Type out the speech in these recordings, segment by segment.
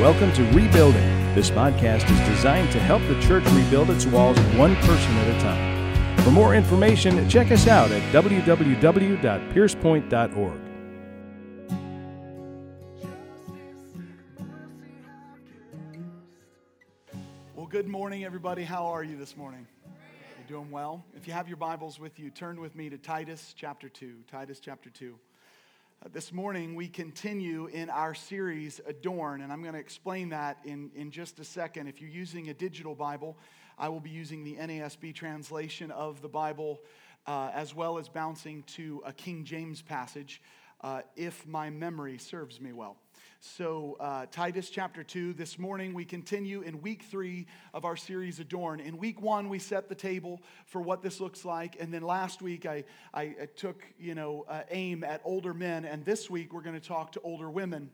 Welcome to Rebuilding. This podcast is designed to help the church rebuild its walls one person at a time. For more information, check us out at www.piercepoint.org. Well, good morning, everybody. How are you this morning? You're doing well? If you have your Bibles with you, turn with me to Titus chapter 2. Titus chapter 2. Uh, this morning, we continue in our series, Adorn, and I'm going to explain that in, in just a second. If you're using a digital Bible, I will be using the NASB translation of the Bible uh, as well as bouncing to a King James passage uh, if my memory serves me well. So, uh, Titus chapter 2, this morning we continue in week three of our series Adorn. In week one, we set the table for what this looks like. And then last week, I, I, I took, you know, uh, aim at older men. And this week, we're going to talk to older women.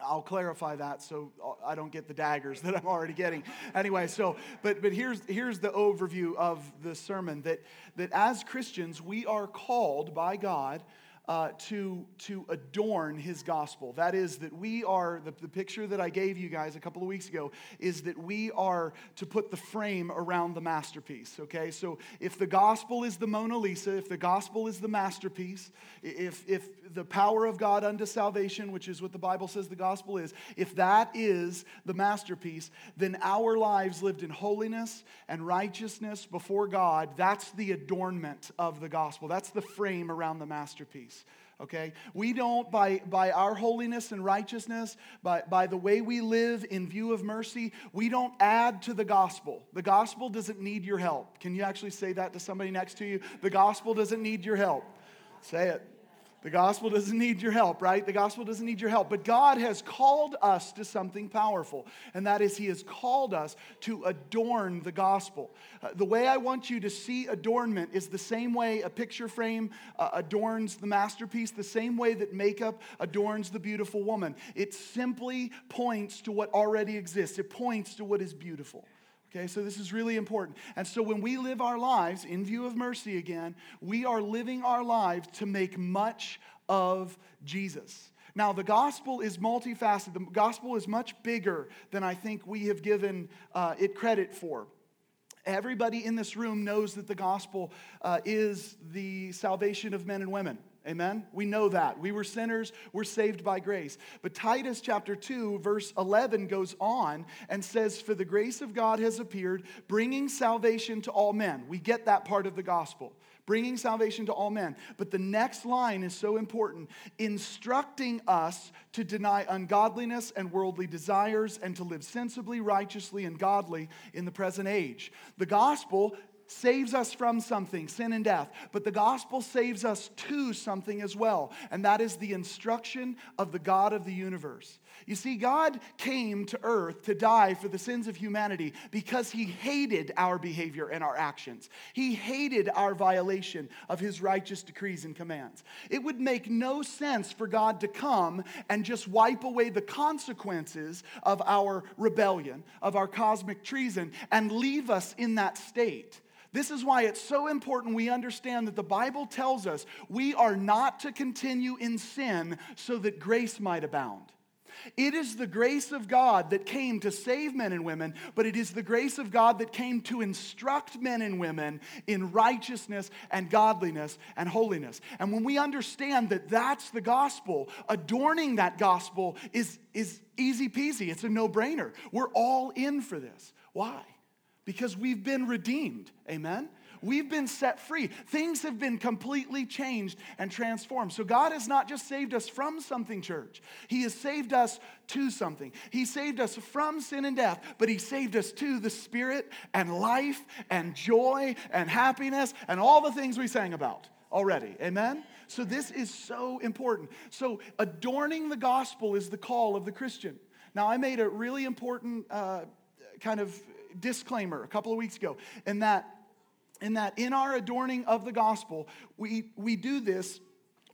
I'll clarify that so I don't get the daggers that I'm already getting. Anyway, so but but here's here's the overview of the sermon that that as Christians we are called by God uh, to, to adorn his gospel. That is, that we are, the, the picture that I gave you guys a couple of weeks ago is that we are to put the frame around the masterpiece, okay? So if the gospel is the Mona Lisa, if the gospel is the masterpiece, if, if the power of God unto salvation, which is what the Bible says the gospel is, if that is the masterpiece, then our lives lived in holiness and righteousness before God, that's the adornment of the gospel. That's the frame around the masterpiece okay? We don't by by our holiness and righteousness by by the way we live in view of mercy we don't add to the gospel. The gospel doesn't need your help. Can you actually say that to somebody next to you? The gospel doesn't need your help. Say it the gospel doesn't need your help, right? The gospel doesn't need your help. But God has called us to something powerful, and that is He has called us to adorn the gospel. Uh, the way I want you to see adornment is the same way a picture frame uh, adorns the masterpiece, the same way that makeup adorns the beautiful woman. It simply points to what already exists, it points to what is beautiful. Okay, so this is really important. And so when we live our lives in view of mercy again, we are living our lives to make much of Jesus. Now, the gospel is multifaceted. The gospel is much bigger than I think we have given uh, it credit for. Everybody in this room knows that the gospel uh, is the salvation of men and women. Amen? We know that. We were sinners, we're saved by grace. But Titus chapter 2, verse 11 goes on and says, For the grace of God has appeared, bringing salvation to all men. We get that part of the gospel, bringing salvation to all men. But the next line is so important instructing us to deny ungodliness and worldly desires and to live sensibly, righteously, and godly in the present age. The gospel saves us from something, sin and death, but the gospel saves us to something as well, and that is the instruction of the God of the universe. You see, God came to earth to die for the sins of humanity because he hated our behavior and our actions. He hated our violation of his righteous decrees and commands. It would make no sense for God to come and just wipe away the consequences of our rebellion, of our cosmic treason, and leave us in that state. This is why it's so important we understand that the Bible tells us we are not to continue in sin so that grace might abound. It is the grace of God that came to save men and women, but it is the grace of God that came to instruct men and women in righteousness and godliness and holiness. And when we understand that that's the gospel, adorning that gospel is, is easy peasy. It's a no brainer. We're all in for this. Why? because we've been redeemed. Amen? We've been set free. Things have been completely changed and transformed. So, God has not just saved us from something, church. He has saved us to something. He saved us from sin and death, but He saved us to the Spirit and life and joy and happiness and all the things we sang about already. Amen? So, this is so important. So, adorning the gospel is the call of the Christian. Now, I made a really important uh, kind of disclaimer a couple of weeks ago, and that in that in our adorning of the gospel, we, we do this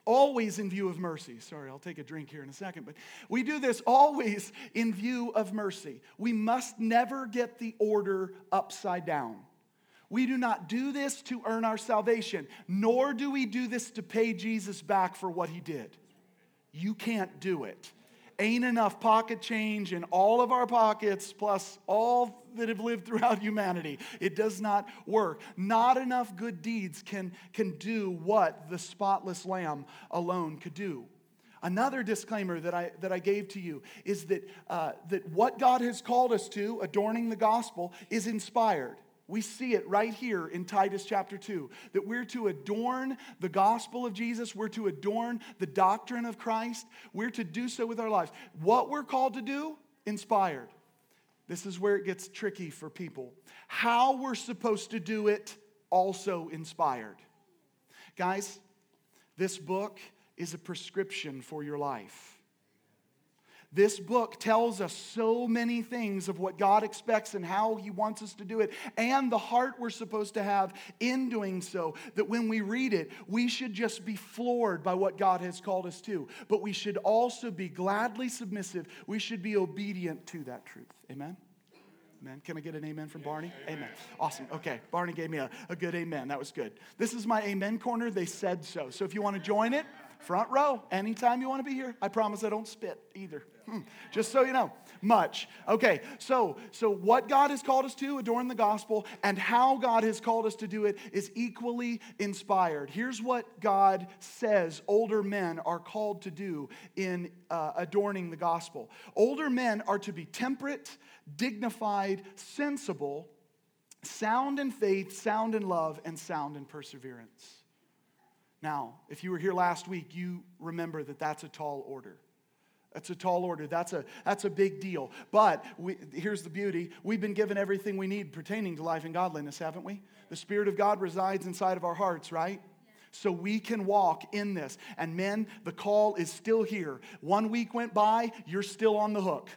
always in view of mercy. Sorry, I'll take a drink here in a second, but we do this always in view of mercy. We must never get the order upside down. We do not do this to earn our salvation, nor do we do this to pay Jesus back for what he did. You can't do it. Ain't enough pocket change in all of our pockets, plus all that have lived throughout humanity. It does not work. Not enough good deeds can, can do what the spotless lamb alone could do. Another disclaimer that I, that I gave to you is that, uh, that what God has called us to, adorning the gospel, is inspired. We see it right here in Titus chapter 2 that we're to adorn the gospel of Jesus, we're to adorn the doctrine of Christ, we're to do so with our lives. What we're called to do, inspired. This is where it gets tricky for people. How we're supposed to do it, also inspired. Guys, this book is a prescription for your life. This book tells us so many things of what God expects and how He wants us to do it, and the heart we're supposed to have in doing so. That when we read it, we should just be floored by what God has called us to, but we should also be gladly submissive. We should be obedient to that truth. Amen? Amen. Can I get an amen from Barney? Amen. amen. Awesome. Okay. Barney gave me a, a good amen. That was good. This is my amen corner. They said so. So if you want to join it, front row, anytime you want to be here. I promise I don't spit either. Hmm. Just so you know, much. Okay, so so what God has called us to, adorn the gospel, and how God has called us to do it is equally inspired. Here's what God says older men are called to do in uh, adorning the gospel. Older men are to be temperate, dignified, sensible, sound in faith, sound in love, and sound in perseverance. Now, if you were here last week, you remember that that's a tall order. That's a tall order. That's a, that's a big deal. But we, here's the beauty we've been given everything we need pertaining to life and godliness, haven't we? The Spirit of God resides inside of our hearts, right? So we can walk in this. And men, the call is still here. One week went by, you're still on the hook.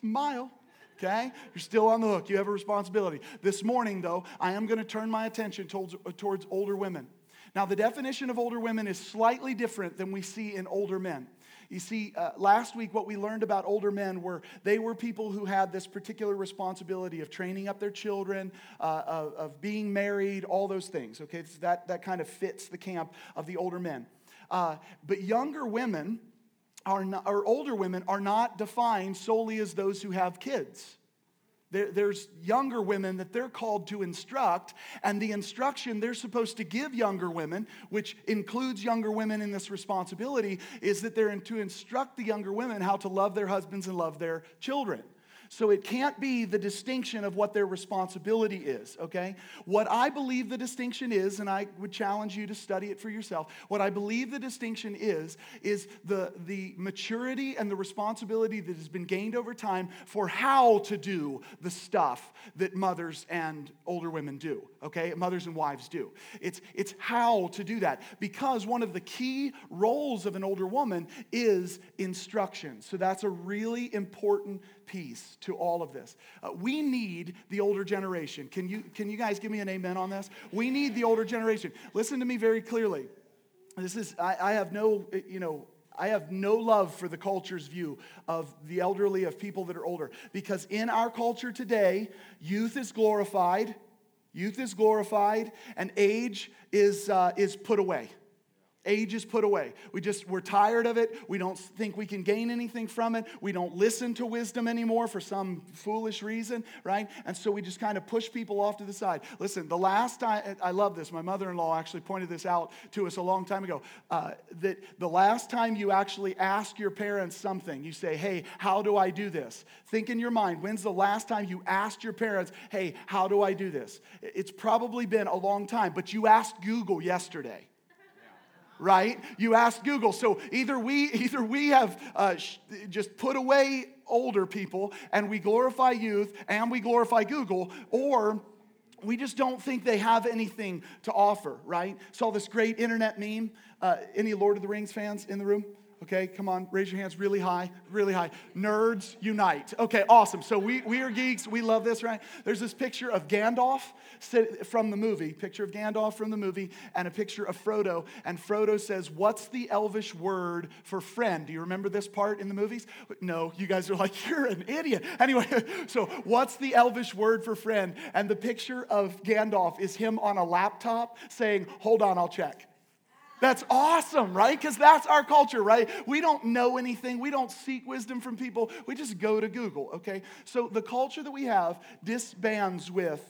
Smile okay? You're still on the hook. You have a responsibility. This morning, though, I am going to turn my attention towards, towards older women. Now, the definition of older women is slightly different than we see in older men. You see, uh, last week what we learned about older men were they were people who had this particular responsibility of training up their children, uh, of, of, being married, all those things. Okay, so that, that kind of fits the camp of the older men. Uh, but younger women are not, or older women are not defined solely as those who have kids. There, there's younger women that they're called to instruct, and the instruction they're supposed to give younger women, which includes younger women in this responsibility, is that they're to instruct the younger women how to love their husbands and love their children. So it can't be the distinction of what their responsibility is, okay? What I believe the distinction is, and I would challenge you to study it for yourself, what I believe the distinction is, is the, the maturity and the responsibility that has been gained over time for how to do the stuff that mothers and older women do, okay? Mothers and wives do. It's, it's how to do that because one of the key roles of an older woman is instruction. So that's a really important piece to all of this. Uh, we need the older generation. Can you, can you guys give me an amen on this? We need the older generation. Listen to me very clearly. This is, I, I have no, you know, I have no love for the culture's view of the elderly, of people that are older. Because in our culture today, youth is glorified, youth is glorified, and age is, uh, is put away. Age is put away. We just, we're tired of it. We don't think we can gain anything from it. We don't listen to wisdom anymore for some foolish reason, right? And so we just kind of push people off to the side. Listen, the last time, I love this. My mother in law actually pointed this out to us a long time ago. Uh, that the last time you actually ask your parents something, you say, hey, how do I do this? Think in your mind, when's the last time you asked your parents, hey, how do I do this? It's probably been a long time, but you asked Google yesterday right? You ask Google. So either we either we have uh, sh- just put away older people and we glorify youth and we glorify Google, or we just don't think they have anything to offer, right? Saw this great internet meme. Uh, any Lord of the Rings fans in the room? Okay, come on, raise your hands really high, really high. Nerds unite. Okay, awesome. So we, we are geeks. We love this, right? There's this picture of Gandalf from the movie, picture of Gandalf from the movie, and a picture of Frodo. And Frodo says, What's the elvish word for friend? Do you remember this part in the movies? No, you guys are like, You're an idiot. Anyway, so what's the elvish word for friend? And the picture of Gandalf is him on a laptop saying, Hold on, I'll check. That's awesome, right? Because that's our culture, right? We don't know anything. We don't seek wisdom from people. We just go to Google, okay? So the culture that we have disbands with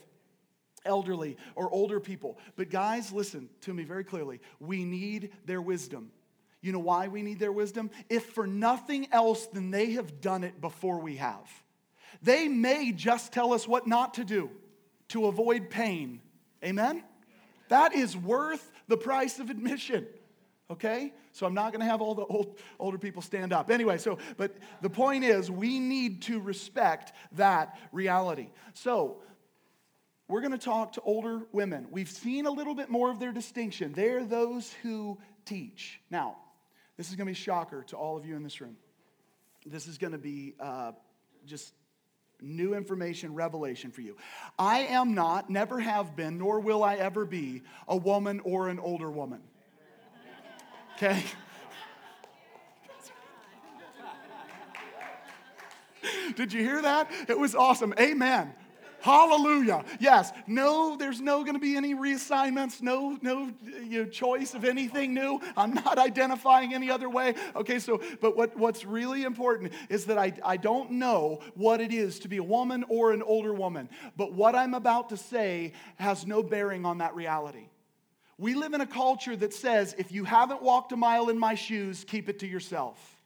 elderly or older people. But guys, listen to me very clearly. We need their wisdom. You know why we need their wisdom? If for nothing else, then they have done it before we have. They may just tell us what not to do to avoid pain. Amen? That is worth the price of admission. Okay? So I'm not going to have all the old, older people stand up. Anyway, so, but the point is, we need to respect that reality. So, we're going to talk to older women. We've seen a little bit more of their distinction. They're those who teach. Now, this is going to be a shocker to all of you in this room. This is going to be uh, just new information, revelation for you. I am not, never have been, nor will I ever be a woman or an older woman. Okay? Did you hear that? It was awesome. Amen. Hallelujah. Yes. No, there's no going to be any reassignments, no, no you know, choice of anything new. I'm not identifying any other way. Okay, so, but what, what's really important is that I, I don't know what it is to be a woman or an older woman. But what I'm about to say has no bearing on that reality. We live in a culture that says if you haven't walked a mile in my shoes, keep it to yourself.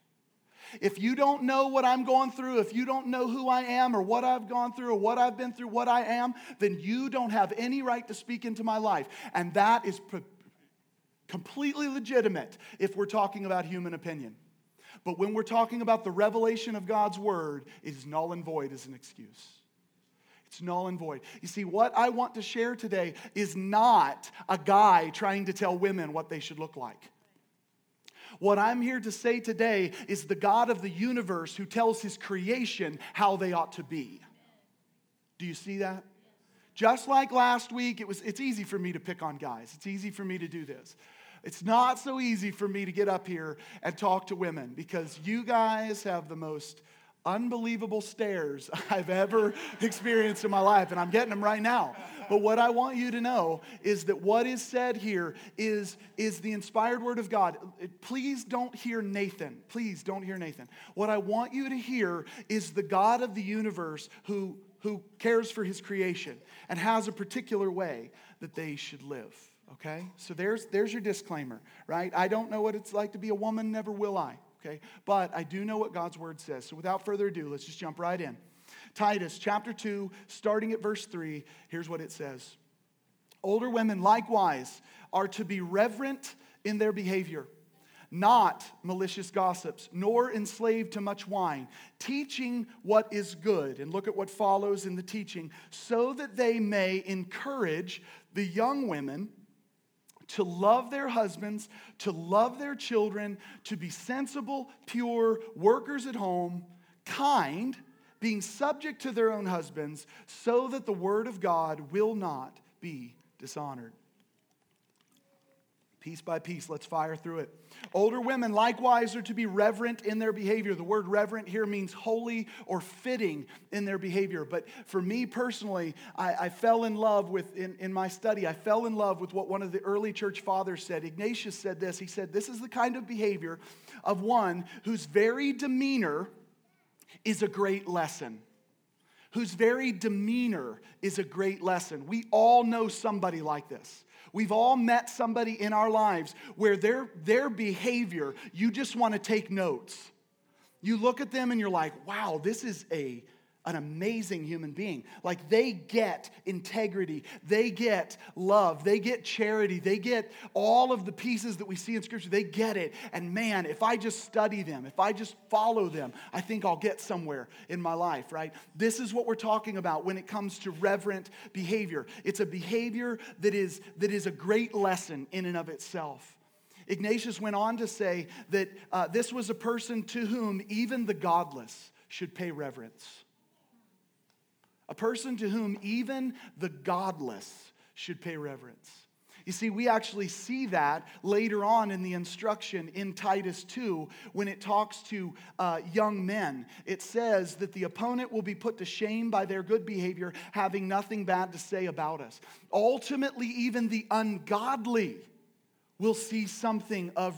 If you don't know what I'm going through, if you don't know who I am or what I've gone through or what I've been through, what I am, then you don't have any right to speak into my life. And that is completely legitimate if we're talking about human opinion. But when we're talking about the revelation of God's word, it is null and void as an excuse. It's null and void. You see, what I want to share today is not a guy trying to tell women what they should look like. What I'm here to say today is the God of the universe who tells his creation how they ought to be. Do you see that? Just like last week, it was, it's easy for me to pick on guys. It's easy for me to do this. It's not so easy for me to get up here and talk to women because you guys have the most unbelievable stares I've ever experienced in my life, and I'm getting them right now. But what I want you to know is that what is said here is, is the inspired word of God. Please don't hear Nathan. Please don't hear Nathan. What I want you to hear is the God of the universe who, who cares for his creation and has a particular way that they should live. Okay? So there's, there's your disclaimer, right? I don't know what it's like to be a woman, never will I okay? But I do know what God's word says. So without further ado, let's just jump right in. Titus chapter 2, starting at verse 3, here's what it says Older women likewise are to be reverent in their behavior, not malicious gossips, nor enslaved to much wine, teaching what is good. And look at what follows in the teaching, so that they may encourage the young women to love their husbands, to love their children, to be sensible, pure, workers at home, kind, being subject to their own husbands, so that the word of God will not be dishonored. Piece by piece, let's fire through it. Older women likewise are to be reverent in their behavior. The word reverent here means holy or fitting in their behavior. But for me personally, I, I, fell in love with, in, in my study, I fell in love with what one of the early church fathers said. Ignatius said this He said, This is the kind of behavior of one whose very demeanor is a great lesson whose very demeanor is a great lesson. We all know somebody like this. We've all met somebody in our lives where their, their behavior, you just want to take notes. You look at them and you're like, wow, this is a an amazing human being. Like they get integrity, they get love, they get charity, they get all of the pieces that we see in Scripture. They get it. And man, if I just study them, if I just follow them, I think I'll get somewhere in my life, right? This is what we're talking about when it comes to reverent behavior. It's a behavior that is, that is a great lesson in and of itself. Ignatius went on to say that uh, this was a person to whom even the godless should pay reverence a person to whom even the godless should pay reverence. You see, we actually see that later on in the instruction in Titus 2 when it talks to uh, young men. It says that the opponent will be put to shame by their good behavior, having nothing bad to say about us. Ultimately, even the ungodly will see something of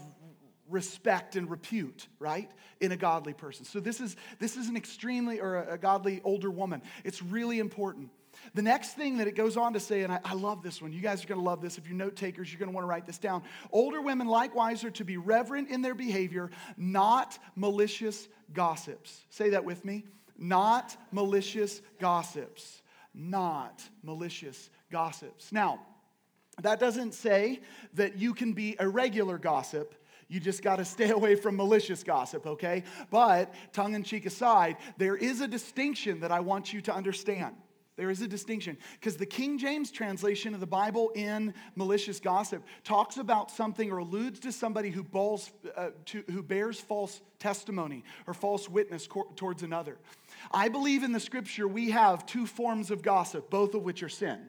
respect and repute, right? In a godly person. So this is this is an extremely or a, a godly older woman. It's really important. The next thing that it goes on to say, and I, I love this one, you guys are going to love this. If you're note takers, you're going to want to write this down. Older women likewise are to be reverent in their behavior, not malicious gossips. Say that with me. Not malicious gossips. Not malicious gossips. Now, that doesn't say that you can be a regular gossip. You just got to stay away from malicious gossip, okay? But, tongue in cheek aside, there is a distinction that I want you to understand. There is a distinction because the King James translation of the Bible in malicious gossip talks about something or alludes to somebody who, balls, uh, to, who bears false testimony or false witness co- towards another. I believe in the scripture we have two forms of gossip, both of which are sin.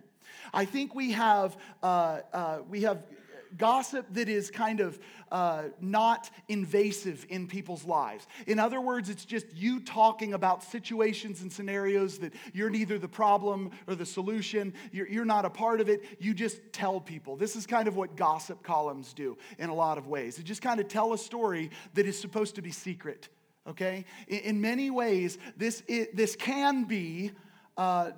I think we have, uh, uh, we have gossip that is kind of uh, not invasive in people's lives. In other words, it's just you talking about situations and scenarios that you're neither the problem or the solution, you're, you're not a part of it, you just tell people. This is kind of what gossip columns do in a lot of ways. They just kind of tell a story that is supposed to be secret. Okay? In, in many ways, this, it, this can be uh,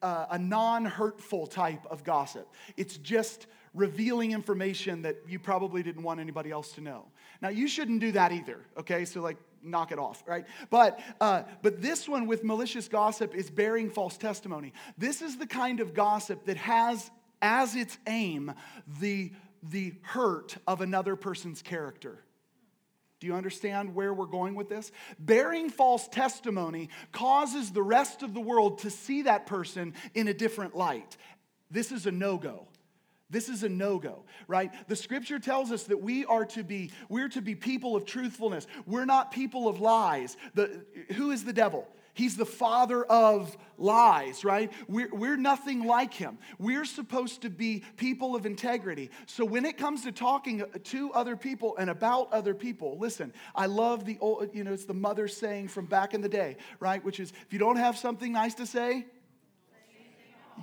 uh, a non hurtful type of gossip. It's just revealing information that you probably didn't want anybody else to know. Now, you shouldn't do that either, okay? So, like, knock it off, right? But, uh, but this one with malicious gossip is bearing false testimony. This is the kind of gossip that has as its aim the, the hurt of another person's character. Do you understand where we're going with this? Bearing false testimony causes the rest of the world to see that person in a different light. This is a no go. This is a no-go, right? The scripture tells us that we are to be we're to be people of truthfulness. We're not people of lies. The, who is the devil? He's the father of lies, right? We're, we're nothing like him. We're supposed to be people of integrity. So when it comes to talking to other people and about other people, listen, I love the old, you know, it's the mother saying from back in the day, right? Which is, if you don't have something nice to say,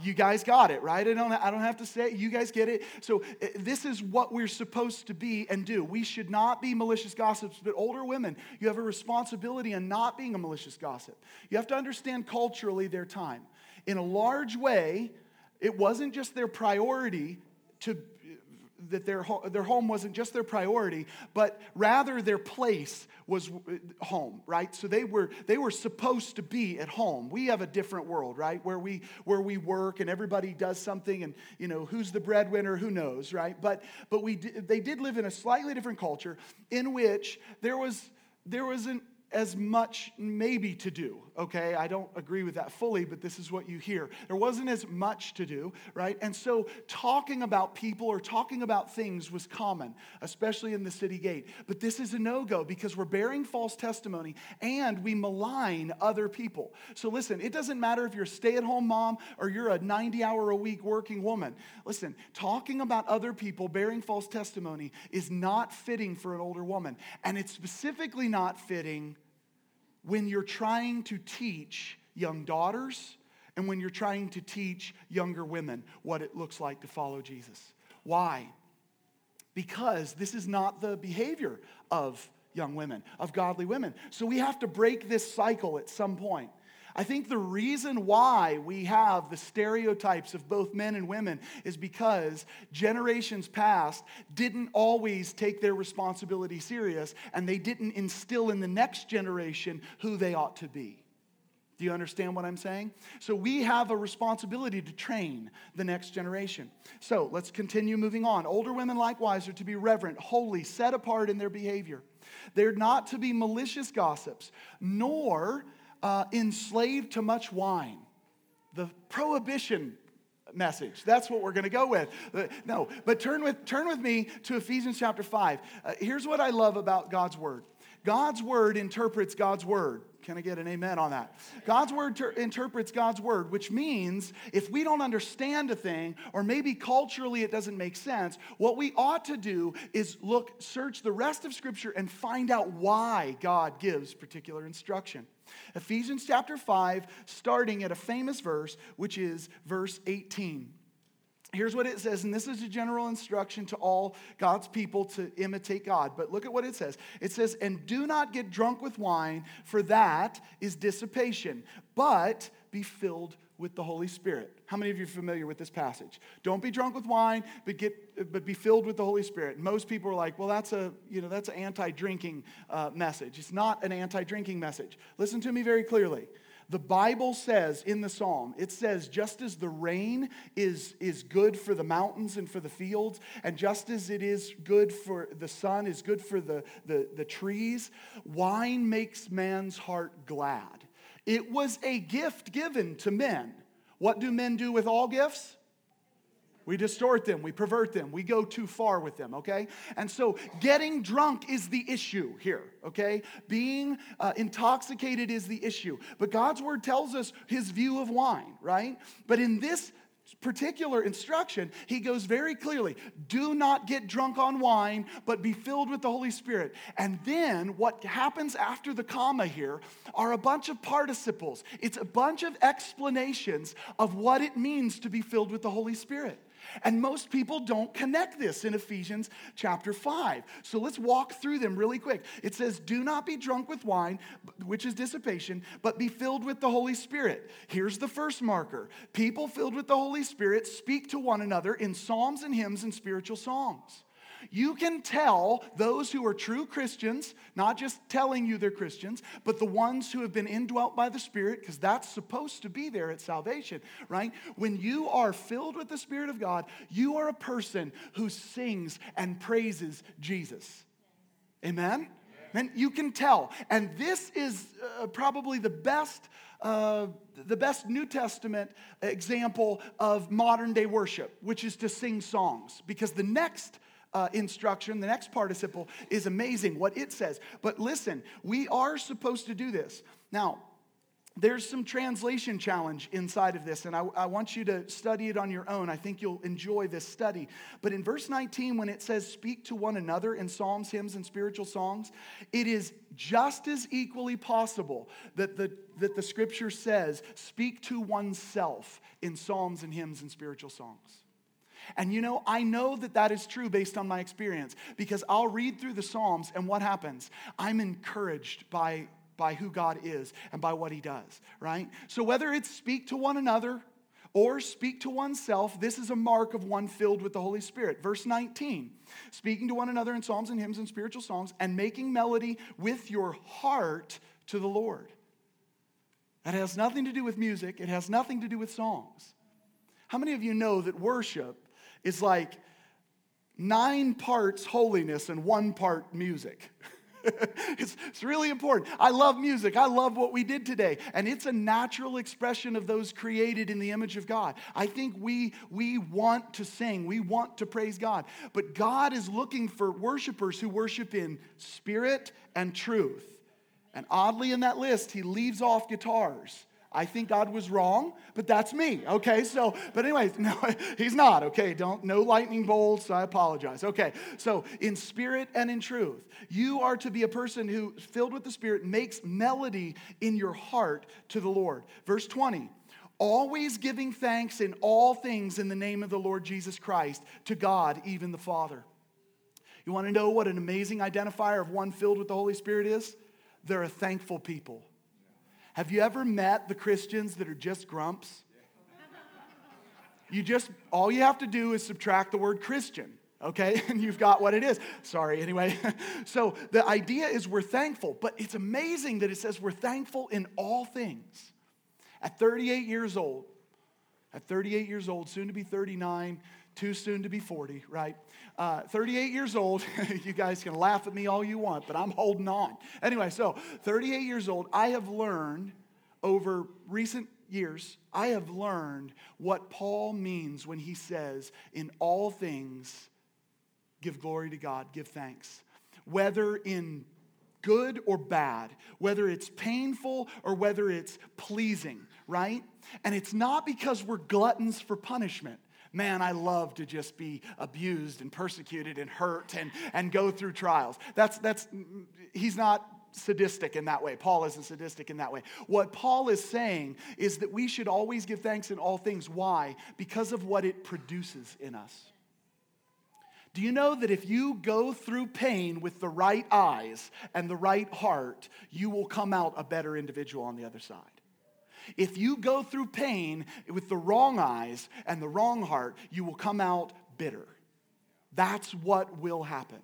you guys got it, right? I don't, I don't have to say it. You guys get it. So, uh, this is what we're supposed to be and do. We should not be malicious gossips, but older women, you have a responsibility in not being a malicious gossip. You have to understand culturally their time. In a large way, it wasn't just their priority to that their, their home wasn't just their priority, but rather their place was uh, home, right? So they were, they were supposed to be at home. We have a different world, right? Where we, where we work and everybody does something and, you know, who's the breadwinner, who knows, right? But, but we, they did live in a slightly different culture in which there was, there wasn't as much maybe to do, okay? I don't agree with that fully, but this is what you hear. There wasn't as much to do, right? And so talking about people or talking about things was common, especially in the city gate. But this is a no go because we're bearing false testimony and we malign other people. So listen, it doesn't matter if you're a stay at home mom or you're a 90 hour a week working woman. Listen, talking about other people bearing false testimony is not fitting for an older woman. And it's specifically not fitting when you're trying to teach young daughters and when you're trying to teach younger women what it looks like to follow Jesus. Why? Because this is not the behavior of young women, of godly women. So we have to break this cycle at some point. I think the reason why we have the stereotypes of both men and women is because generations past didn't always take their responsibility serious and they didn't instill in the next generation who they ought to be. Do you understand what I'm saying? So we have a responsibility to train the next generation. So let's continue moving on. Older women likewise are to be reverent, holy, set apart in their behavior. They're not to be malicious gossips, nor uh, enslaved to much wine. The prohibition message. That's what we're going to go with. Uh, no, but turn with, turn with me to Ephesians chapter 5. Uh, here's what I love about God's word God's word interprets God's word. Can I get an amen on that? God's word ter- interprets God's word, which means if we don't understand a thing, or maybe culturally it doesn't make sense, what we ought to do is look, search the rest of Scripture and find out why God gives particular instruction. Ephesians chapter 5, starting at a famous verse, which is verse 18. Here's what it says, and this is a general instruction to all God's people to imitate God. But look at what it says. It says, And do not get drunk with wine, for that is dissipation, but be filled with the Holy Spirit. How many of you are familiar with this passage? Don't be drunk with wine, but get but be filled with the Holy Spirit. Most people are like, well, that's a you know that's an anti-drinking uh, message. It's not an anti-drinking message. Listen to me very clearly. The Bible says in the psalm, it says, just as the rain is, is good for the mountains and for the fields, and just as it is good for the sun, is good for the, the, the trees, wine makes man's heart glad. It was a gift given to men. What do men do with all gifts? We distort them, we pervert them, we go too far with them, okay? And so getting drunk is the issue here, okay? Being uh, intoxicated is the issue. But God's word tells us his view of wine, right? But in this particular instruction, he goes very clearly do not get drunk on wine, but be filled with the Holy Spirit. And then what happens after the comma here are a bunch of participles, it's a bunch of explanations of what it means to be filled with the Holy Spirit. And most people don't connect this in Ephesians chapter 5. So let's walk through them really quick. It says, Do not be drunk with wine, which is dissipation, but be filled with the Holy Spirit. Here's the first marker people filled with the Holy Spirit speak to one another in psalms and hymns and spiritual songs. You can tell those who are true Christians, not just telling you they're Christians, but the ones who have been indwelt by the Spirit, because that's supposed to be there at salvation, right? When you are filled with the Spirit of God, you are a person who sings and praises Jesus. Amen? And you can tell. And this is uh, probably the best. Uh, the best New Testament example of modern day worship, which is to sing songs. Because the next uh, instruction, the next participle, is amazing what it says. But listen, we are supposed to do this. Now, there's some translation challenge inside of this, and I, I, want you to study it on your own. I think you'll enjoy this study. But in verse 19, when it says, Speak to one another in psalms, hymns, and spiritual songs, it is just as equally possible that the, that the scripture says, Speak to oneself in psalms and hymns and spiritual songs. And you know, I know that that is true based on my experience because I'll read through the Psalms and what happens? I'm encouraged by, by who God is and by what He does, right? So whether it's speak to one another, or speak to oneself. This is a mark of one filled with the Holy Spirit. Verse 19 speaking to one another in psalms and hymns and spiritual songs, and making melody with your heart to the Lord. That has nothing to do with music, it has nothing to do with songs. How many of you know that worship is like nine parts holiness and one part music. it's, it's really important. I love music. I love what we did today. And it's a natural expression of those created in the image of God. I think we, we want to sing, we want to praise God. But God is looking for worshipers who worship in spirit and truth. And oddly, in that list, he leaves off guitars. I think God was wrong, but that's me. Okay, so, but anyways, no, he's not. Okay, don't, no lightning bolts. I apologize. Okay, so in spirit and in truth, you are to be a person who, filled with the Spirit, makes melody in your heart to the Lord. Verse 20 always giving thanks in all things in the name of the Lord Jesus Christ to God, even the Father. You want to know what an amazing identifier of one filled with the Holy Spirit is? They're a thankful people. Have you ever met the Christians that are just grumps? You just, all you have to do is subtract the word Christian, okay? And you've got what it is. Sorry, anyway. so the idea is we're thankful, but it's amazing that it says we're thankful in all things. At 38 years old, at 38 years old, soon to be 39, too soon to be 40, right? Uh, 38 years old. you guys can laugh at me all you want, but I'm holding on. Anyway, so 38 years old, I have learned over recent years, I have learned what Paul means when he says, in all things, give glory to God, give thanks. Whether in good or bad, whether it's painful or whether it's pleasing, right? And it's not because we're gluttons for punishment. Man, I love to just be abused and persecuted and hurt and, and go through trials. That's, that's, he's not sadistic in that way. Paul isn't sadistic in that way. What Paul is saying is that we should always give thanks in all things. Why? Because of what it produces in us. Do you know that if you go through pain with the right eyes and the right heart, you will come out a better individual on the other side? If you go through pain with the wrong eyes and the wrong heart, you will come out bitter. That's what will happen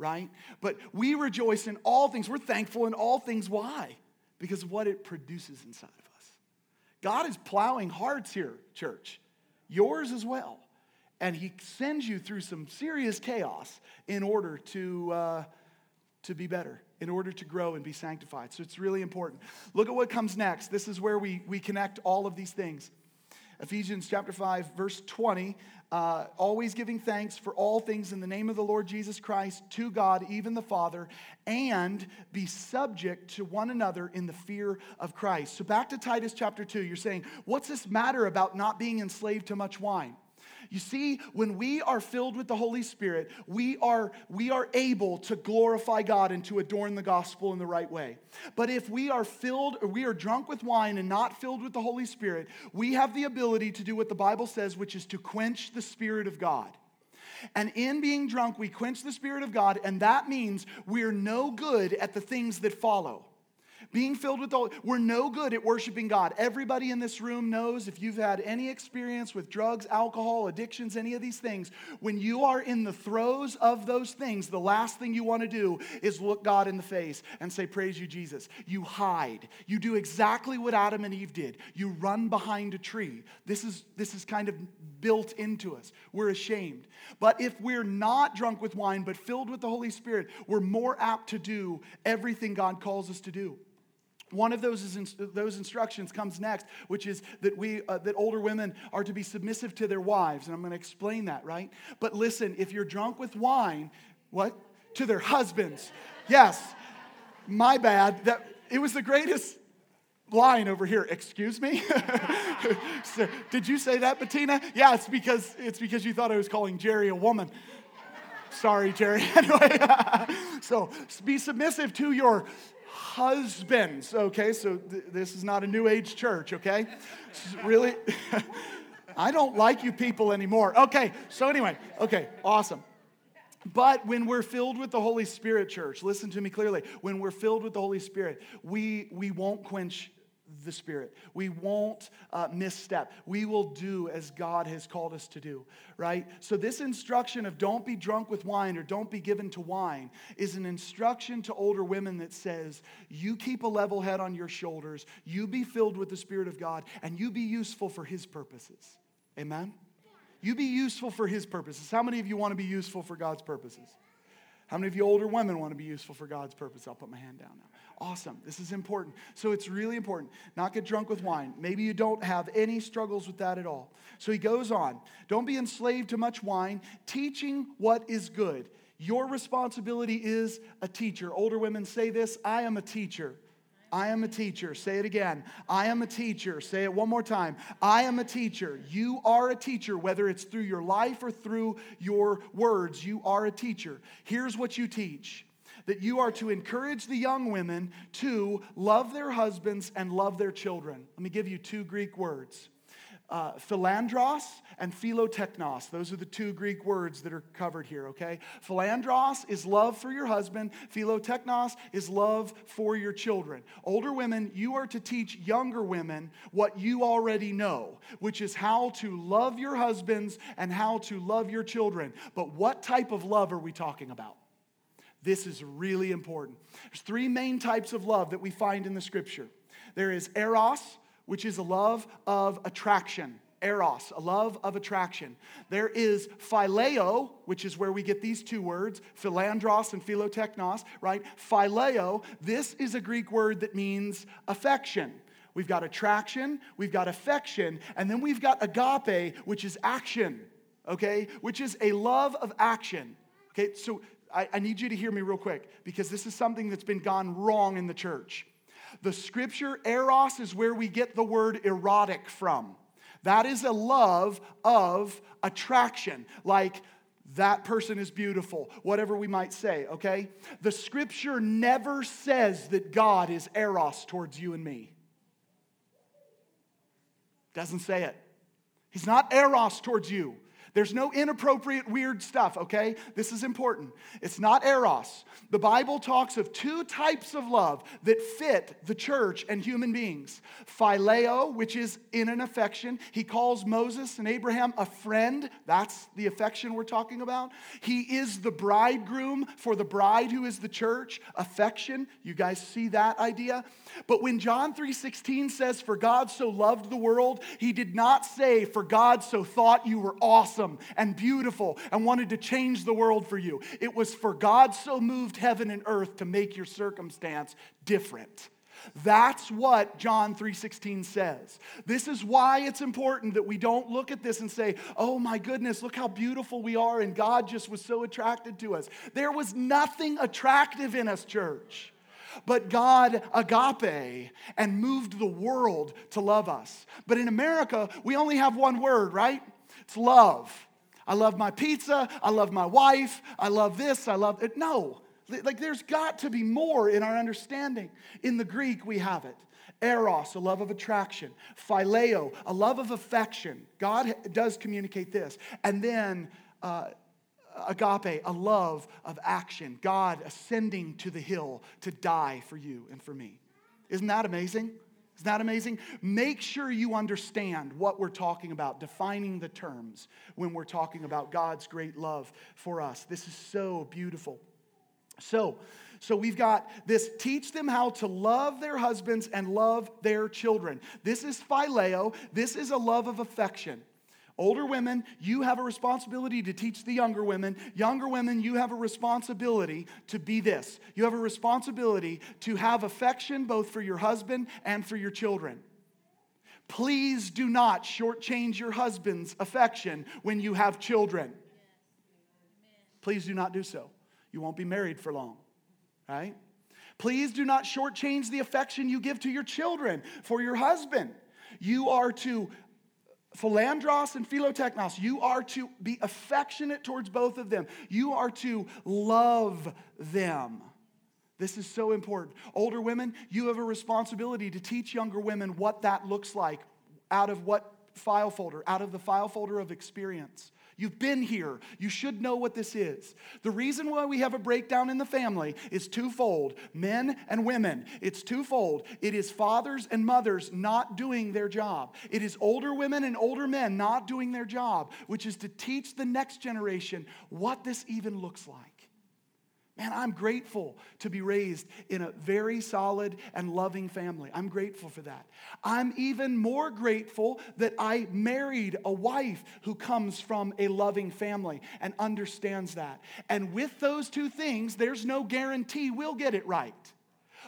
right? But we rejoice in all things. We're thankful in all things. Why? Because what it produces inside of us. God is plowing hearts here, church, yours as well. And He sends you through some serious chaos in order to, uh, to be better, in order to grow and be sanctified. So it's really important. Look at what comes next. This is where we, we connect all of these things. Ephesians chapter 5, verse 20. Uh, always giving thanks for all things in the name of the Lord Jesus Christ to God, even the Father, and be subject to one another in the fear of Christ. So, back to Titus chapter 2, you're saying, what's this matter about not being enslaved to much wine? You see, when we are filled with the Holy Spirit, we are, we are able to glorify God and to adorn the gospel in the right way. But if we are filled or we are drunk with wine and not filled with the Holy Spirit, we have the ability to do what the Bible says, which is to quench the Spirit of God. And in being drunk, we quench the Spirit of God, and that means we're no good at the things that follow. Being filled with the Holy, we're no good at worshiping God. Everybody in this room knows if you've had any experience with drugs, alcohol, addictions, any of these things, when you are in the throes of those things, the last thing you want to do is look God in the face and say, Praise you, Jesus. You hide. You do exactly what Adam and Eve did. You run behind a tree. This is, this is kind of built into us. We're ashamed. But if we're not drunk with wine, but filled with the Holy Spirit, we're more apt to do everything God calls us to do. One of those, is, those instructions comes next, which is that, we, uh, that older women are to be submissive to their wives. And I'm going to explain that, right? But listen, if you're drunk with wine, what? To their husbands. Yes, my bad. That, it was the greatest line over here. Excuse me? so, did you say that, Bettina? Yeah, because, it's because you thought I was calling Jerry a woman. Sorry, Jerry. Anyway, so be submissive to your husbands, okay? So th- this is not a new age church, okay? really, I don't like you people anymore. Okay, so anyway, okay, awesome. But when we're filled with the Holy Spirit, church, listen to me clearly. When we're filled with the Holy Spirit, we, we won't quench the Spirit. We won't uh, misstep. We will do as God has called us to do, right? So, this instruction of don't be drunk with wine or don't be given to wine is an instruction to older women that says, you keep a level head on your shoulders, you be filled with the Spirit of God, and you be useful for His purposes. Amen? You be useful for His purposes. How many of you want to be useful for God's purposes? How many of you older women want to be useful for God's purpose? I'll put my hand down now. Awesome. This is important. So it's really important. Not get drunk with wine. Maybe you don't have any struggles with that at all. So he goes on. Don't be enslaved to much wine, teaching what is good. Your responsibility is a teacher. Older women say this I am a teacher. I am a teacher. Say it again. I am a teacher. Say it one more time. I am a teacher. You are a teacher, whether it's through your life or through your words. You are a teacher. Here's what you teach that you are to encourage the young women to love their husbands and love their children. Let me give you two Greek words uh, philandros and philotechnos. Those are the two Greek words that are covered here, okay? Philandros is love for your husband, philotechnos is love for your children. Older women, you are to teach younger women what you already know, which is how to love your husbands and how to love your children. But what type of love are we talking about? This is really important. There's three main types of love that we find in the scripture there is eros, which is a love of attraction. Eros, a love of attraction. There is phileo, which is where we get these two words, philandros and philotechnos, right? Phileo, this is a Greek word that means affection. We've got attraction, we've got affection, and then we've got agape, which is action, okay? Which is a love of action. Okay, so I, I need you to hear me real quick because this is something that's been gone wrong in the church. The scripture, eros, is where we get the word erotic from. That is a love of attraction. Like, that person is beautiful, whatever we might say, okay? The scripture never says that God is eros towards you and me. Doesn't say it. He's not eros towards you. There's no inappropriate, weird stuff, okay? This is important. It's not eros. The Bible talks of two types of love that fit the church and human beings phileo, which is in an affection. He calls Moses and Abraham a friend. That's the affection we're talking about. He is the bridegroom for the bride who is the church. Affection. You guys see that idea? But when John 3:16 says for God so loved the world, he did not say for God so thought you were awesome and beautiful and wanted to change the world for you. It was for God so moved heaven and earth to make your circumstance different. That's what John 3:16 says. This is why it's important that we don't look at this and say, "Oh my goodness, look how beautiful we are and God just was so attracted to us." There was nothing attractive in us, church. But God agape and moved the world to love us. But in America, we only have one word, right? It's love. I love my pizza. I love my wife. I love this. I love it. No, like there's got to be more in our understanding. In the Greek, we have it. Eros, a love of attraction. Phileo, a love of affection. God does communicate this. And then uh, agape, a love of action. God ascending to the hill to die for you and for me. Isn't that amazing? Isn't that amazing? Make sure you understand what we're talking about, defining the terms when we're talking about God's great love for us. This is so beautiful. So, so we've got this teach them how to love their husbands and love their children. This is phileo. This is a love of affection. Older women, you have a responsibility to teach the younger women. Younger women, you have a responsibility to be this. You have a responsibility to have affection both for your husband and for your children. Please do not shortchange your husband's affection when you have children. Please do not do so. You won't be married for long, right? Please do not shortchange the affection you give to your children for your husband. You are to Philandros and Philotechnos, you are to be affectionate towards both of them. You are to love them. This is so important. Older women, you have a responsibility to teach younger women what that looks like out of what file folder, out of the file folder of experience. You've been here. You should know what this is. The reason why we have a breakdown in the family is twofold men and women. It's twofold. It is fathers and mothers not doing their job, it is older women and older men not doing their job, which is to teach the next generation what this even looks like. Man, I'm grateful to be raised in a very solid and loving family. I'm grateful for that. I'm even more grateful that I married a wife who comes from a loving family and understands that. And with those two things, there's no guarantee we'll get it right.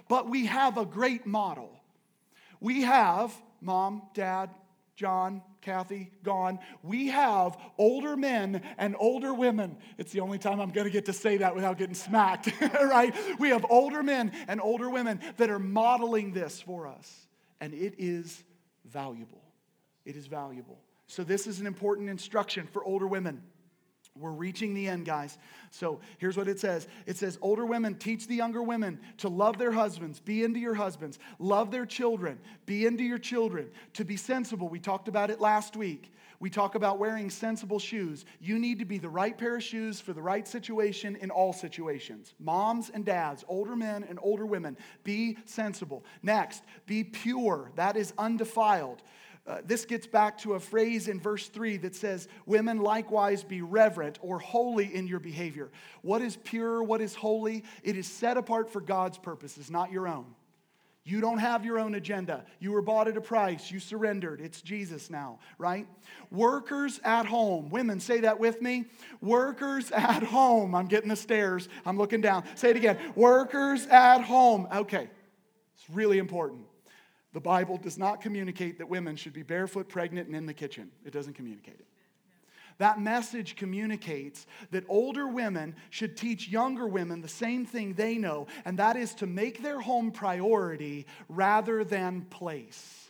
But we have a great model. We have mom, dad, John, Kathy, gone. We have older men and older women. It's the only time I'm going to get to say that without getting smacked, right? We have older men and older women that are modeling this for us. And it is valuable. It is valuable. So, this is an important instruction for older women. We're reaching the end, guys. So here's what it says it says, Older women, teach the younger women to love their husbands, be into your husbands, love their children, be into your children, to be sensible. We talked about it last week. We talk about wearing sensible shoes. You need to be the right pair of shoes for the right situation in all situations. Moms and dads, older men and older women, be sensible. Next, be pure. That is undefiled. Uh, this gets back to a phrase in verse 3 that says, Women likewise be reverent or holy in your behavior. What is pure? What is holy? It is set apart for God's purposes, not your own. You don't have your own agenda. You were bought at a price. You surrendered. It's Jesus now, right? Workers at home. Women, say that with me. Workers at home. I'm getting the stares. I'm looking down. Say it again. Workers at home. Okay. It's really important. The Bible does not communicate that women should be barefoot, pregnant, and in the kitchen. It doesn't communicate it. That message communicates that older women should teach younger women the same thing they know, and that is to make their home priority rather than place.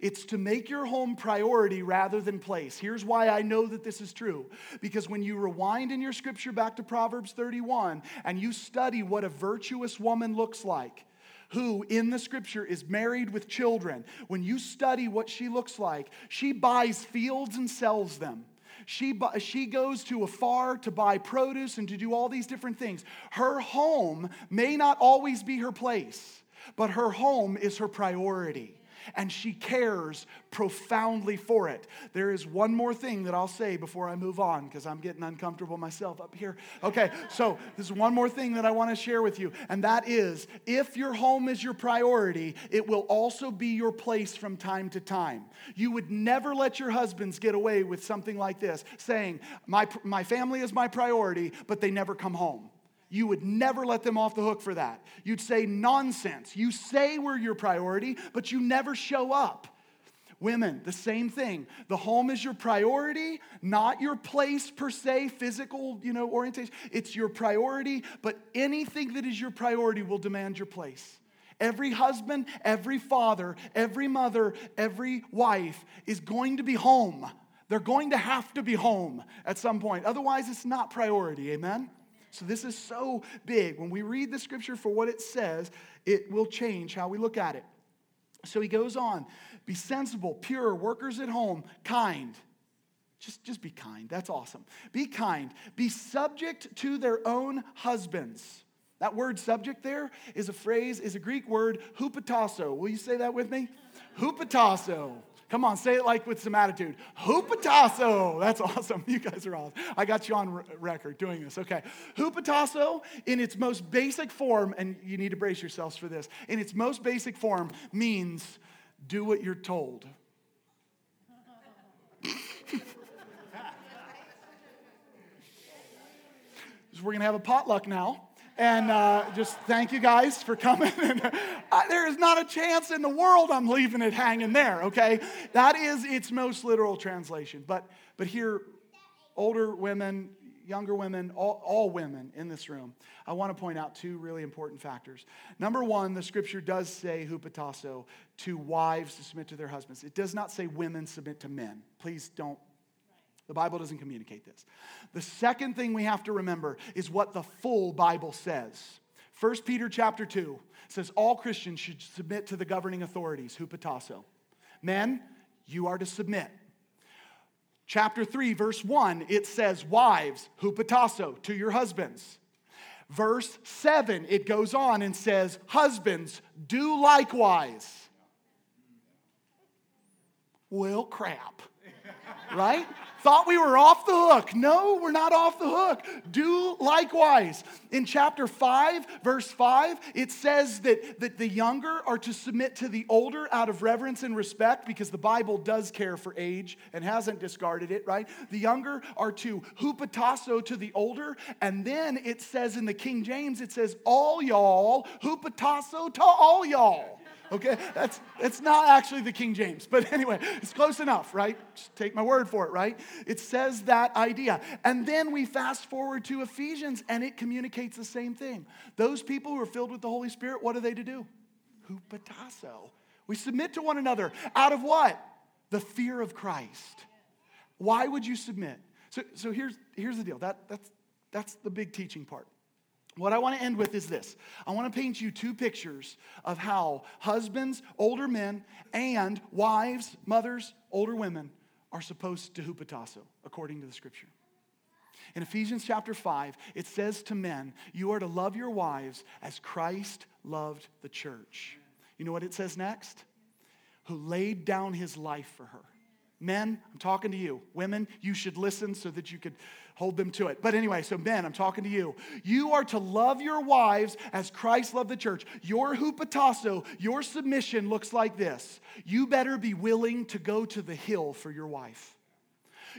It's to make your home priority rather than place. Here's why I know that this is true. Because when you rewind in your scripture back to Proverbs 31 and you study what a virtuous woman looks like, who in the scripture is married with children, when you study what she looks like, she buys fields and sells them. She, she goes to afar to buy produce and to do all these different things. Her home may not always be her place, but her home is her priority and she cares profoundly for it. There is one more thing that I'll say before I move on because I'm getting uncomfortable myself up here. Okay, so there's one more thing that I want to share with you, and that is if your home is your priority, it will also be your place from time to time. You would never let your husbands get away with something like this, saying, My, my family is my priority, but they never come home. You would never let them off the hook for that. You'd say nonsense. You say we're your priority, but you never show up. Women, the same thing. The home is your priority, not your place per se, physical, you know, orientation. It's your priority, but anything that is your priority will demand your place. Every husband, every father, every mother, every wife is going to be home. They're going to have to be home at some point. Otherwise, it's not priority. Amen? So, this is so big. When we read the scripture for what it says, it will change how we look at it. So, he goes on be sensible, pure, workers at home, kind. Just, just be kind. That's awesome. Be kind. Be subject to their own husbands. That word subject there is a phrase, is a Greek word, hupotasso. Will you say that with me? Hupotasso. Come on, say it like with some attitude. Hupotasso. That's awesome. You guys are awesome. I got you on record doing this. Okay. Hupotasso, in its most basic form, and you need to brace yourselves for this, in its most basic form means do what you're told. so we're going to have a potluck now. And uh, just thank you guys for coming. Uh, there is not a chance in the world I'm leaving it hanging there, okay? That is its most literal translation. But, but here, older women, younger women, all, all women in this room, I want to point out two really important factors. Number one, the scripture does say hupotasso to wives to submit to their husbands. It does not say women submit to men. Please don't the Bible doesn't communicate this. The second thing we have to remember is what the full Bible says. 1 Peter chapter 2 says all Christians should submit to the governing authorities, hupotasso. Men, you are to submit. Chapter 3, verse 1, it says, Wives, hupotasso, to your husbands. Verse 7, it goes on and says, Husbands, do likewise. Well, crap, right? Thought we were off the hook. No, we're not off the hook. Do likewise. In chapter 5, verse 5, it says that, that the younger are to submit to the older out of reverence and respect because the Bible does care for age and hasn't discarded it, right? The younger are to hupotasso to the older. And then it says in the King James, it says, all y'all, hupotasso to all y'all okay? That's, that's not actually the King James, but anyway, it's close enough, right? Just take my word for it, right? It says that idea. And then we fast forward to Ephesians and it communicates the same thing. Those people who are filled with the Holy Spirit, what are they to do? Hupotasso. We submit to one another out of what? The fear of Christ. Why would you submit? So, so here's, here's the deal. That, that's, that's the big teaching part. What I want to end with is this I want to paint you two pictures of how husbands, older men, and wives, mothers, older women are supposed to hupotasso according to the scripture. In Ephesians chapter 5, it says to men, You are to love your wives as Christ loved the church. You know what it says next? Who laid down his life for her. Men, I'm talking to you. Women, you should listen so that you could hold them to it. But anyway, so men, I'm talking to you. You are to love your wives as Christ loved the church. Your hupotasso, your submission looks like this. You better be willing to go to the hill for your wife.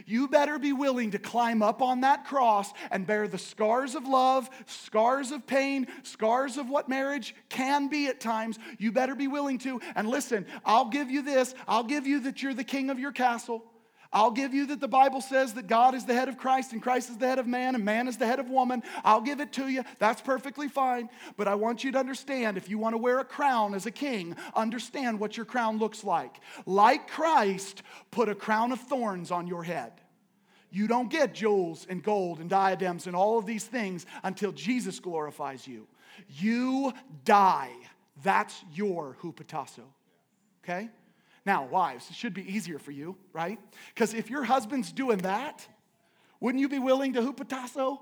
You better be willing to climb up on that cross and bear the scars of love, scars of pain, scars of what marriage can be at times. You better be willing to. And listen, I'll give you this. I'll give you that you're the king of your castle. I'll give you that the Bible says that God is the head of Christ and Christ is the head of man and man is the head of woman. I'll give it to you. That's perfectly fine. But I want you to understand if you want to wear a crown as a king, understand what your crown looks like. Like Christ, put a crown of thorns on your head. You don't get jewels and gold and diadems and all of these things until Jesus glorifies you. You die. That's your hupotasso. Okay? Now, wives, it should be easier for you, right? Because if your husband's doing that, wouldn't you be willing to hupotasso?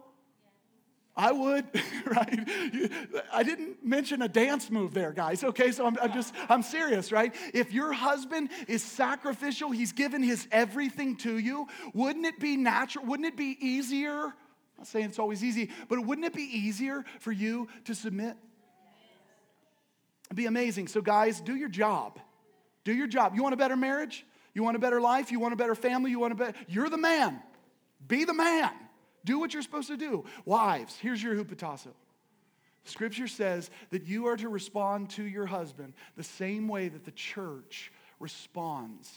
I would, right? I didn't mention a dance move there, guys. Okay, so I'm, I'm, just, I'm serious, right? If your husband is sacrificial, he's given his everything to you, wouldn't it be natural? Wouldn't it be easier? I'm not saying it's always easy, but wouldn't it be easier for you to submit? It'd be amazing. So, guys, do your job. Do your job. You want a better marriage? You want a better life? You want a better family? You want a better. You're the man. Be the man. Do what you're supposed to do. Wives, here's your hupotasso. Scripture says that you are to respond to your husband the same way that the church responds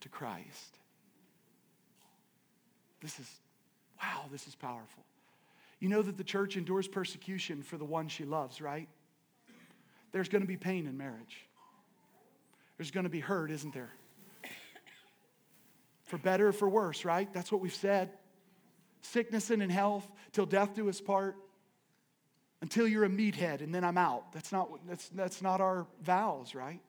to Christ. This is, wow, this is powerful. You know that the church endures persecution for the one she loves, right? There's going to be pain in marriage. There's going to be hurt, isn't there? For better or for worse, right? That's what we've said. Sickness and in health, till death do us part. Until you're a meathead and then I'm out. That's not, that's, that's not our vows, right?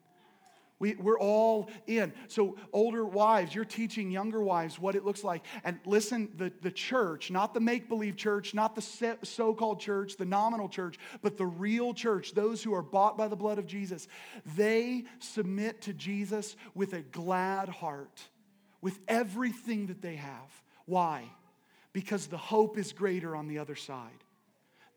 We, we're all in. So, older wives, you're teaching younger wives what it looks like. And listen, the, the church, not the make believe church, not the so called church, the nominal church, but the real church, those who are bought by the blood of Jesus, they submit to Jesus with a glad heart, with everything that they have. Why? Because the hope is greater on the other side.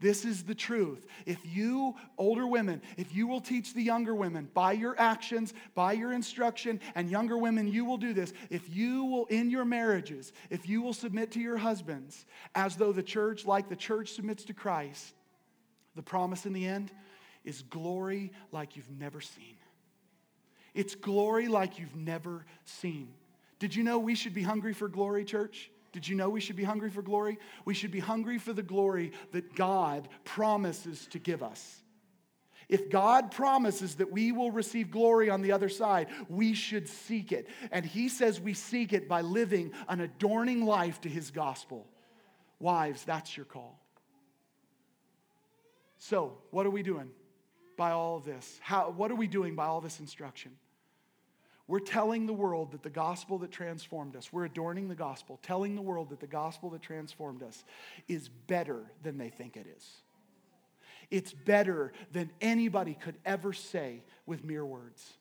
This is the truth. If you, older women, if you will teach the younger women by your actions, by your instruction, and younger women, you will do this. If you will, in your marriages, if you will submit to your husbands as though the church, like the church submits to Christ, the promise in the end is glory like you've never seen. It's glory like you've never seen. Did you know we should be hungry for glory, church? Did you know we should be hungry for glory? We should be hungry for the glory that God promises to give us. If God promises that we will receive glory on the other side, we should seek it. And He says we seek it by living an adorning life to His gospel. Wives, that's your call. So, what are we doing by all of this? How, what are we doing by all this instruction? We're telling the world that the gospel that transformed us, we're adorning the gospel, telling the world that the gospel that transformed us is better than they think it is. It's better than anybody could ever say with mere words.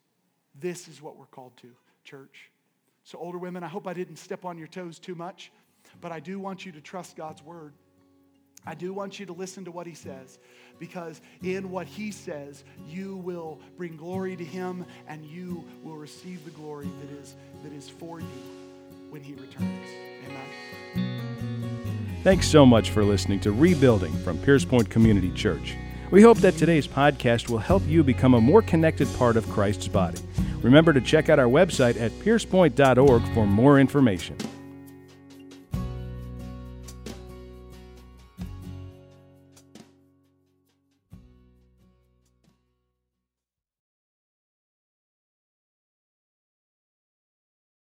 This is what we're called to, church. So, older women, I hope I didn't step on your toes too much, but I do want you to trust God's word. I do want you to listen to what he says because in what he says, you will bring glory to him and you will receive the glory that is, that is for you when he returns. Amen. Thanks so much for listening to Rebuilding from Pierce Point Community Church. We hope that today's podcast will help you become a more connected part of Christ's body. Remember to check out our website at piercepoint.org for more information.